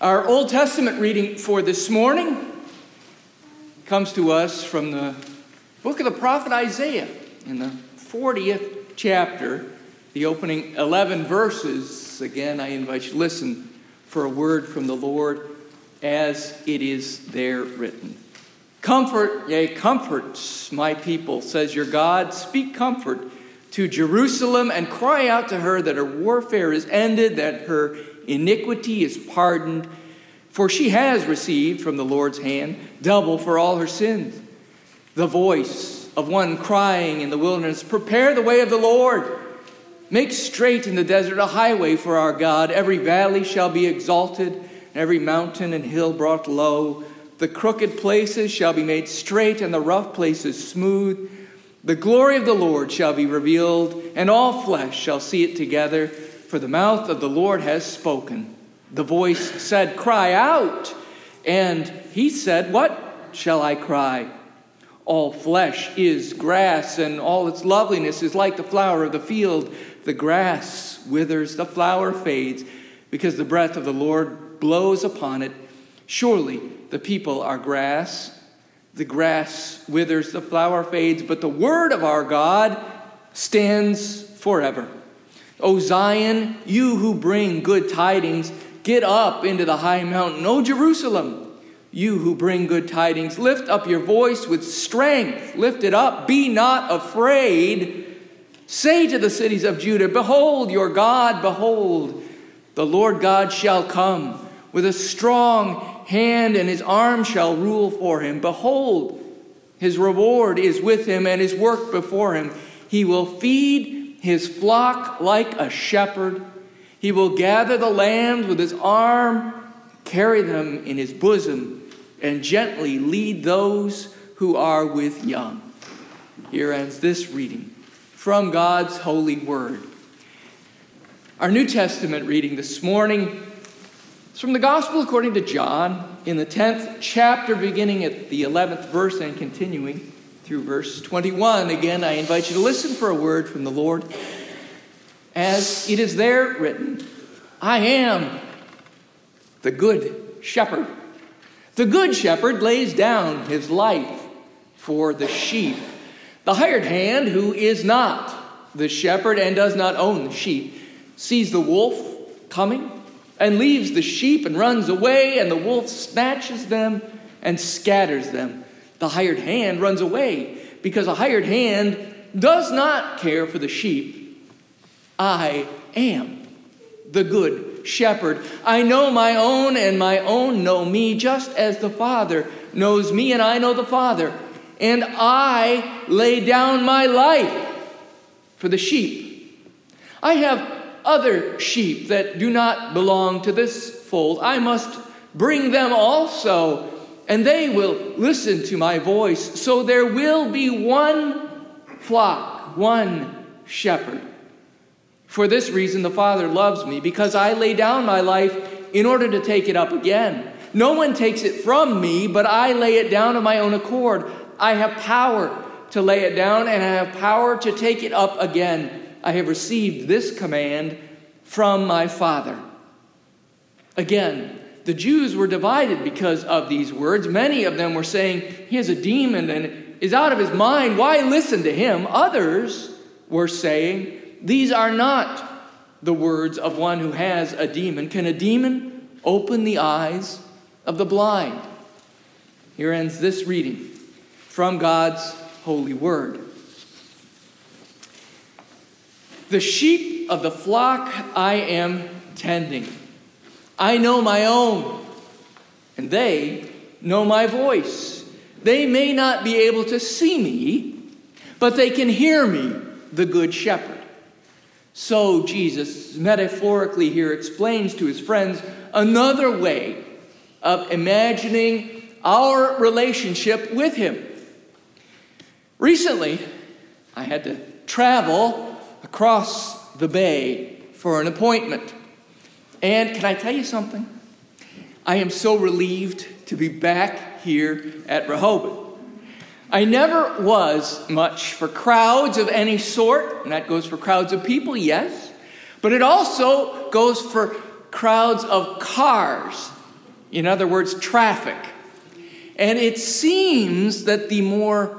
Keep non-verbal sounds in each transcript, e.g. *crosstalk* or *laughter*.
Our Old Testament reading for this morning comes to us from the book of the prophet Isaiah in the 40th chapter, the opening 11 verses. Again, I invite you to listen for a word from the Lord as it is there written. Comfort, yea, comfort my people, says your God. Speak comfort to Jerusalem and cry out to her that her warfare is ended, that her iniquity is pardoned, for she has received from the Lord's hand double for all her sins. The voice of one crying in the wilderness, Prepare the way of the Lord. Make straight in the desert a highway for our God. Every valley shall be exalted, and every mountain and hill brought low. The crooked places shall be made straight, and the rough places smooth. The glory of the Lord shall be revealed, and all flesh shall see it together for the mouth of the Lord has spoken. The voice said, Cry out. And he said, What shall I cry? All flesh is grass, and all its loveliness is like the flower of the field. The grass withers, the flower fades, because the breath of the Lord blows upon it. Surely the people are grass. The grass withers, the flower fades, but the word of our God stands forever. O Zion, you who bring good tidings, get up into the high mountain. O Jerusalem, you who bring good tidings, lift up your voice with strength. Lift it up. Be not afraid. Say to the cities of Judah, Behold your God, behold, the Lord God shall come with a strong hand, and his arm shall rule for him. Behold, his reward is with him, and his work before him. He will feed his flock like a shepherd. He will gather the lambs with his arm, carry them in his bosom, and gently lead those who are with young. Here ends this reading from God's holy word. Our New Testament reading this morning is from the Gospel according to John in the 10th chapter, beginning at the 11th verse and continuing through verse 21. Again, I invite you to listen for a word from the Lord. As it is there written, I am the good shepherd. The good shepherd lays down his life for the sheep. The hired hand, who is not the shepherd and does not own the sheep, sees the wolf coming and leaves the sheep and runs away, and the wolf snatches them and scatters them. The hired hand runs away because a hired hand does not care for the sheep. I am the good shepherd. I know my own, and my own know me, just as the Father knows me, and I know the Father. And I lay down my life for the sheep. I have other sheep that do not belong to this fold. I must bring them also and they will listen to my voice. So there will be one flock, one shepherd. For this reason, the Father loves me, because I lay down my life in order to take it up again. No one takes it from me, but I lay it down of my own accord. I have power to lay it down, and I have power to take it up again. I have received this command from my Father. Again, the Jews were divided because of these words. Many of them were saying, He has a demon and is out of his mind. Why listen to him? Others were saying, These are not the words of one who has a demon. Can a demon open the eyes of the blind? Here ends this reading from God's holy word. The sheep of the flock I am tending. I know my own, and they know my voice. They may not be able to see me, but they can hear me, the Good Shepherd. So, Jesus metaphorically here explains to his friends another way of imagining our relationship with him. Recently, I had to travel across the bay for an appointment. And can I tell you something? I am so relieved to be back here at Rehoboth. I never was much for crowds of any sort, and that goes for crowds of people, yes, but it also goes for crowds of cars. In other words, traffic. And it seems that the more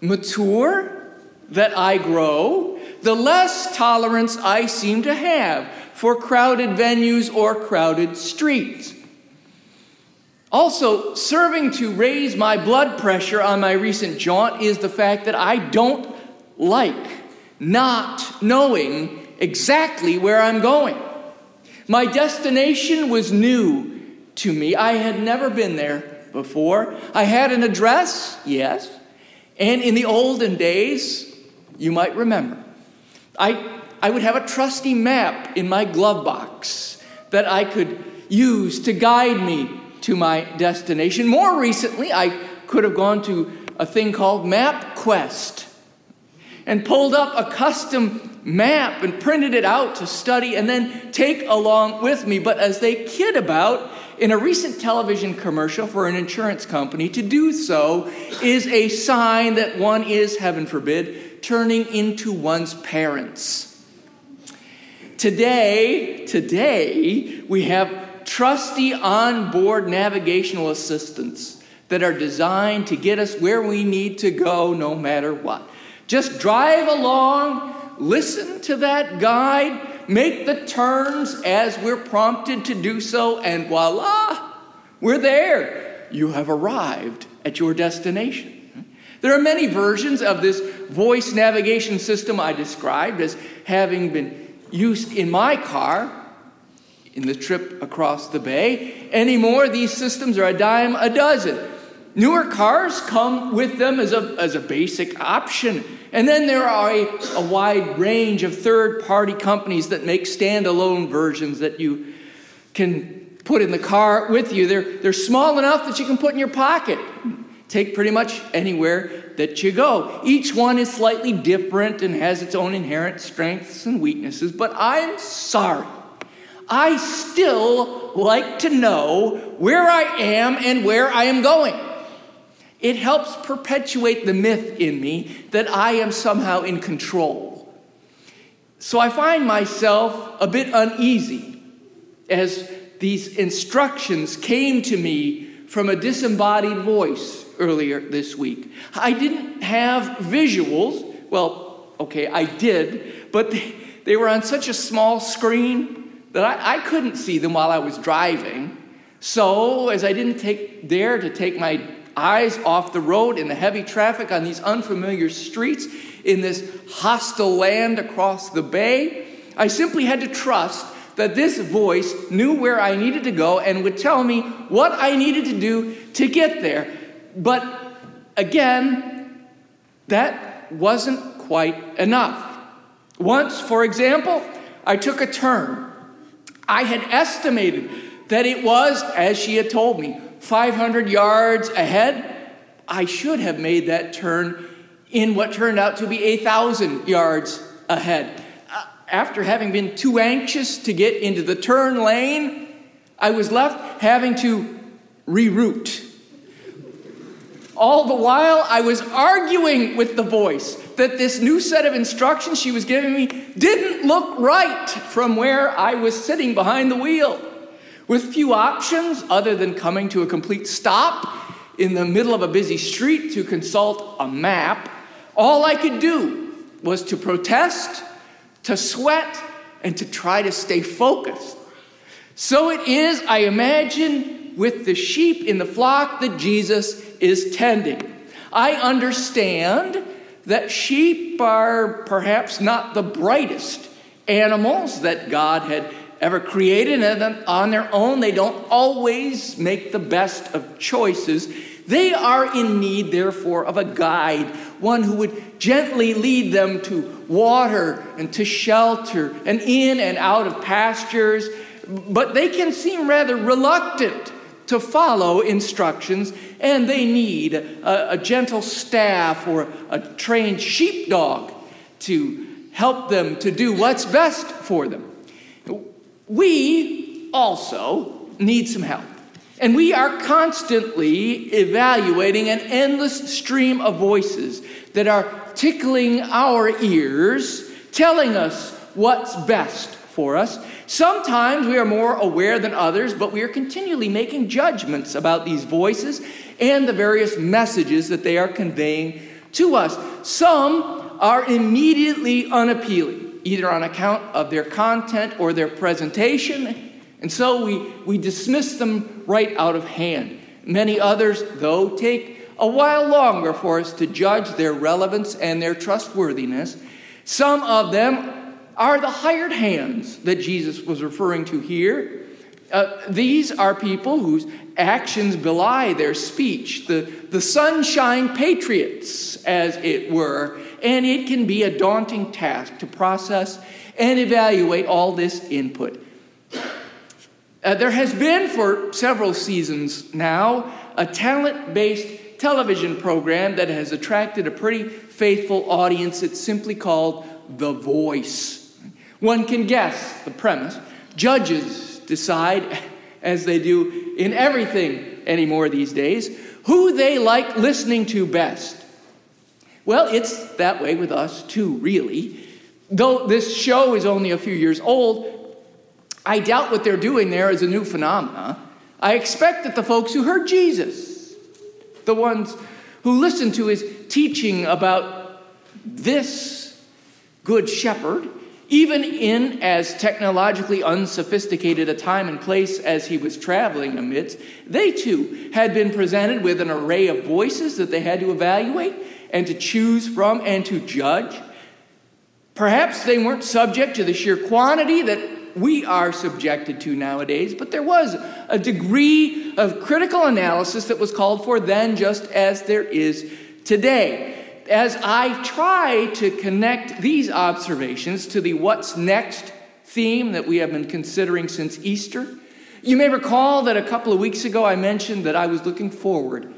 mature that I grow, the less tolerance I seem to have for crowded venues or crowded streets. Also, serving to raise my blood pressure on my recent jaunt is the fact that I don't like not knowing exactly where I'm going. My destination was new to me. I had never been there before. I had an address, yes, and in the olden days, you might remember, I, I would have a trusty map in my glove box that I could use to guide me to my destination. More recently, I could have gone to a thing called MapQuest and pulled up a custom map and printed it out to study and then take along with me. But as they kid about in a recent television commercial for an insurance company, to do so is a sign that one is, heaven forbid, turning into one's parents. Today, today, we have trusty onboard navigational assistants that are designed to get us where we need to go no matter what. Just drive along, listen to that guide, make the turns as we're prompted to do so, and voila, we're there. You have arrived at your destination. There are many versions of this voice navigation system I described as having been used in my car in the trip across the bay. Anymore, these systems are a dime a dozen. Newer cars come with them as a, as a basic option. And then there are a, a wide range of third party companies that make standalone versions that you can put in the car with you. They're, they're small enough that you can put in your pocket, take pretty much anywhere that you go. Each one is slightly different and has its own inherent strengths and weaknesses, but I'm sorry. I still like to know where I am and where I am going. It helps perpetuate the myth in me that I am somehow in control. So I find myself a bit uneasy as these instructions came to me from a disembodied voice earlier this week. I didn't have visuals. Well, okay, I did, but they, were on such a small screen that I, I couldn't see them while I was driving. So, as I didn't take, dare to take my eyes off the road in the heavy traffic on these unfamiliar streets in this hostile land across the bay, I simply had to trust that this voice knew where I needed to go and would tell me what I needed to do to get there. But again, that wasn't quite enough. Once, for example, I took a turn I had estimated that it was, as she had told me, 500 yards ahead. I should have made that turn in what turned out to be 1,000 yards ahead. After having been too anxious to get into the turn lane, I was left having to reroute. All the while, I was arguing with the voice that this new set of instructions she was giving me didn't look right from where I was sitting behind the wheel. With few options other than coming to a complete stop in the middle of a busy street to consult a map, all I could do was to protest, to sweat, and to try to stay focused. So it is, I imagine, with the sheep in the flock that Jesus is tending. I understand that sheep are perhaps not the brightest animals that God had ever created, and on their own, they don't always make the best of choices. They are in need, therefore, of a guide, one who would gently lead them to water and to shelter and in and out of pastures. But they can seem rather reluctant to follow instructions, and they need a, a gentle staff or a trained sheepdog to help them to do what's best for them. We also need some help. And we are constantly evaluating an endless stream of voices that are tickling our ears, telling us what's best for us. Sometimes we are more aware than others, but we are continually making judgments about these voices and the various messages that they are conveying to us. Some are immediately unappealing, either on account of their content or their presentation, and so we, we dismiss them right out of hand. Many others, though, take a while longer for us to judge their relevance and their trustworthiness. Some of them are the hired hands that Jesus was referring to here. Uh, these are people whose actions belie their speech, the, the sunshine patriots, as it were. And it can be a daunting task to process and evaluate all this input. Uh, there has been for several seasons now a talent based television program that has attracted a pretty faithful audience. It's simply called The Voice. One can guess the premise. Judges decide, *laughs* as they do in everything anymore these days, who they like listening to best. Well, it's that way with us too, really. Though this show is only a few years old, I doubt what they're doing there is a new phenomena. I expect that the folks who heard Jesus, the ones who listened to his teaching about this good shepherd, even in as technologically unsophisticated a time and place as he was traveling amidst, they too had been presented with an array of voices that they had to evaluate and to choose from and to judge. Perhaps they weren't subject to the sheer quantity that we are subjected to nowadays, but there was a degree of critical analysis that was called for then, just as there is today. As I try to connect these observations to the what's next theme that we have been considering since Easter, you may recall that a couple of weeks ago I mentioned that I was looking forward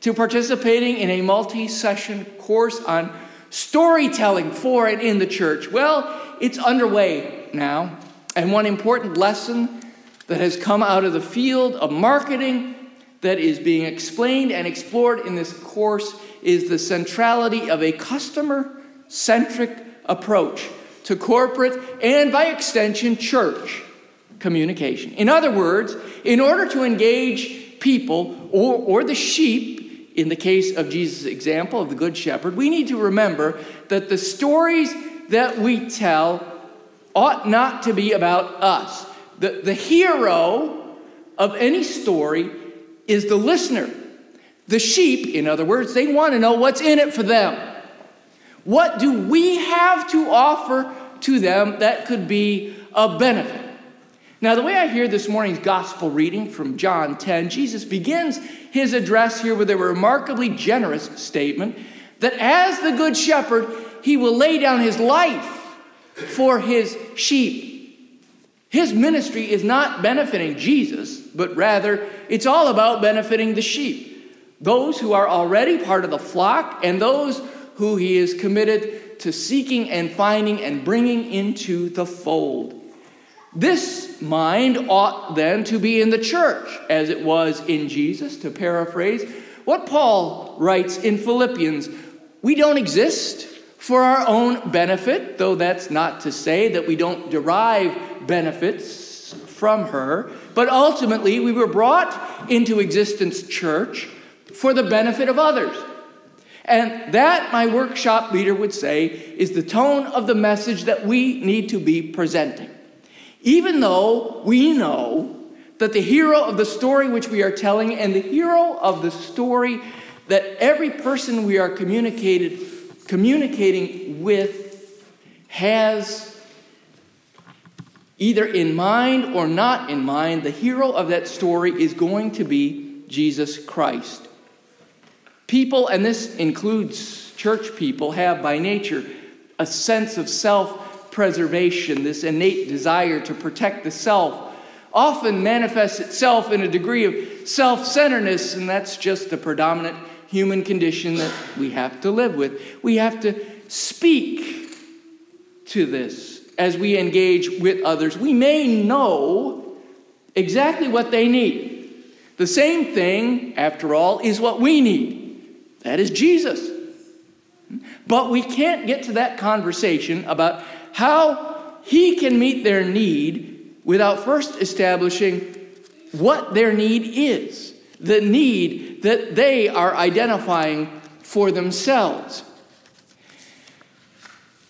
to participating in a multi session course on storytelling for and in the church. Well, it's underway now. And one important lesson that has come out of the field of marketing that is being explained and explored in this course is the centrality of a customer centric approach to corporate and, by extension, church communication. In other words, in order to engage people or, or the sheep, in the case of Jesus' example of the Good Shepherd, we need to remember that the stories that we tell ought not to be about us. The, the hero of any story is the listener. The sheep, in other words, they want to know what's in it for them. What do we have to offer to them that could be a benefit? Now, the way I hear this morning's gospel reading from John 10, Jesus begins his address here with a remarkably generous statement that as the good shepherd, he will lay down his life for his sheep. His ministry is not benefiting Jesus, but rather it's all about benefiting the sheep. Those who are already part of the flock and those who he is committed to seeking and finding and bringing into the fold. This mind ought then to be in the church, as it was in Jesus, to paraphrase what Paul writes in Philippians. We don't exist for our own benefit, though that's not to say that we don't derive benefits from her, but ultimately we were brought into existence, church, for the benefit of others. And that, my workshop leader would say, is the tone of the message that we need to be presenting. Even though we know that the hero of the story which we are telling and the hero of the story that every person we are communicated communicating with has either in mind or not in mind, the hero of that story is going to be Jesus Christ. People, and this includes church people, have by nature a sense of self preservation, this innate desire to protect the self, often manifests itself in a degree of self centeredness, and that's just the predominant human condition that we have to live with. We have to speak to this as we engage with others. We may know exactly what they need. The same thing, after all, is what we need. That is Jesus. But we can't get to that conversation about how he can meet their need without first establishing what their need is, the need that they are identifying for themselves.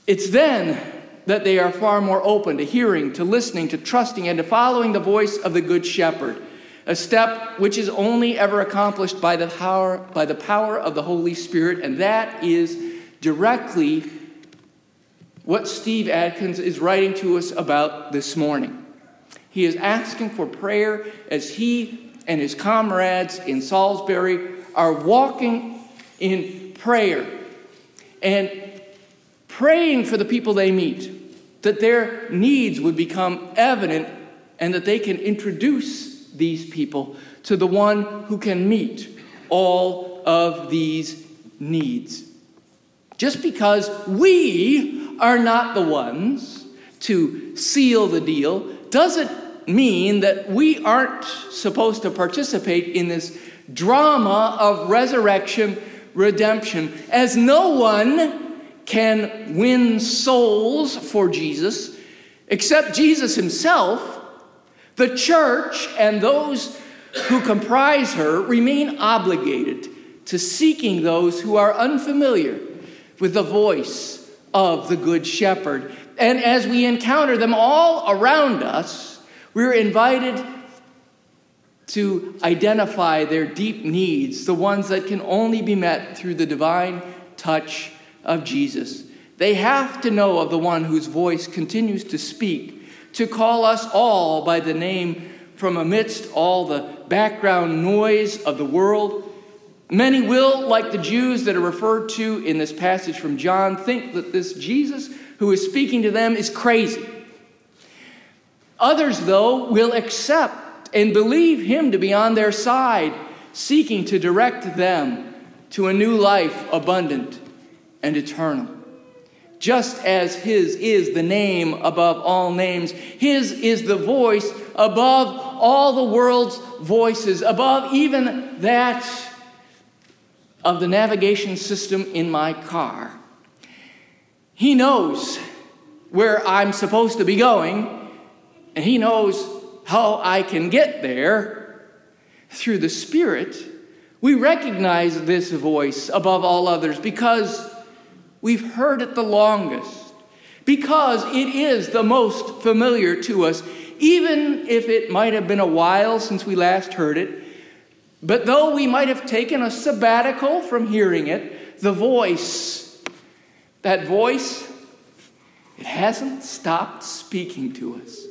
It's then that they are far more open to hearing, to listening, to trusting, and to following the voice of the Good Shepherd, a step which is only ever accomplished by the power, by the power of the Holy Spirit, and that is directly what Steve Adkins is writing to us about this morning. He is asking for prayer as he and his comrades in Salisbury are walking in prayer and praying for the people they meet, that their needs would become evident and that they can introduce these people to the one who can meet all of these needs. Just because we are not the ones to seal the deal doesn't mean that we aren't supposed to participate in this drama of resurrection redemption, as no one can win souls for Jesus except Jesus himself. The church and those who comprise her remain obligated to seeking those who are unfamiliar with the voice of the Good Shepherd. And as we encounter them all around us, we're invited to identify their deep needs, the ones that can only be met through the divine touch of Jesus. They have to know of the one whose voice continues to speak, to call us all by the name from amidst all the background noise of the world. Many will, like the Jews that are referred to in this passage from John, think that this Jesus who is speaking to them is crazy. Others, though, will accept and believe him to be on their side, seeking to direct them to a new life abundant and eternal. Just as his is the name above all names, his is the voice above all the world's voices, above even that of the navigation system in my car. He knows where I'm supposed to be going, and He knows how I can get there through the Spirit. We recognize this voice above all others because we've heard it the longest, because it is the most familiar to us, even if it might have been a while since we last heard it. But though we might have taken a sabbatical from hearing it, the voice, that voice, it hasn't stopped speaking to us.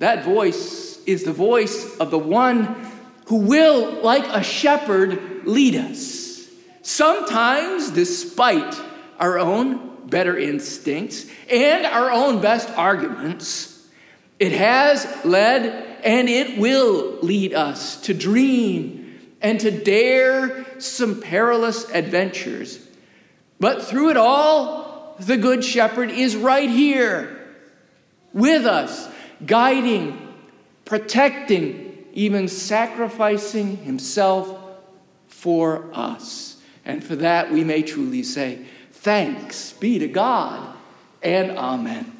That voice is the voice of the one who will, like a shepherd, lead us. Sometimes, despite our own better instincts and our own best arguments, it has led and it will lead us to dream and to dare some perilous adventures. But through it all, the Good Shepherd is right here with us, guiding, protecting, even sacrificing himself for us. And for that, we may truly say, Thanks be to God and Amen.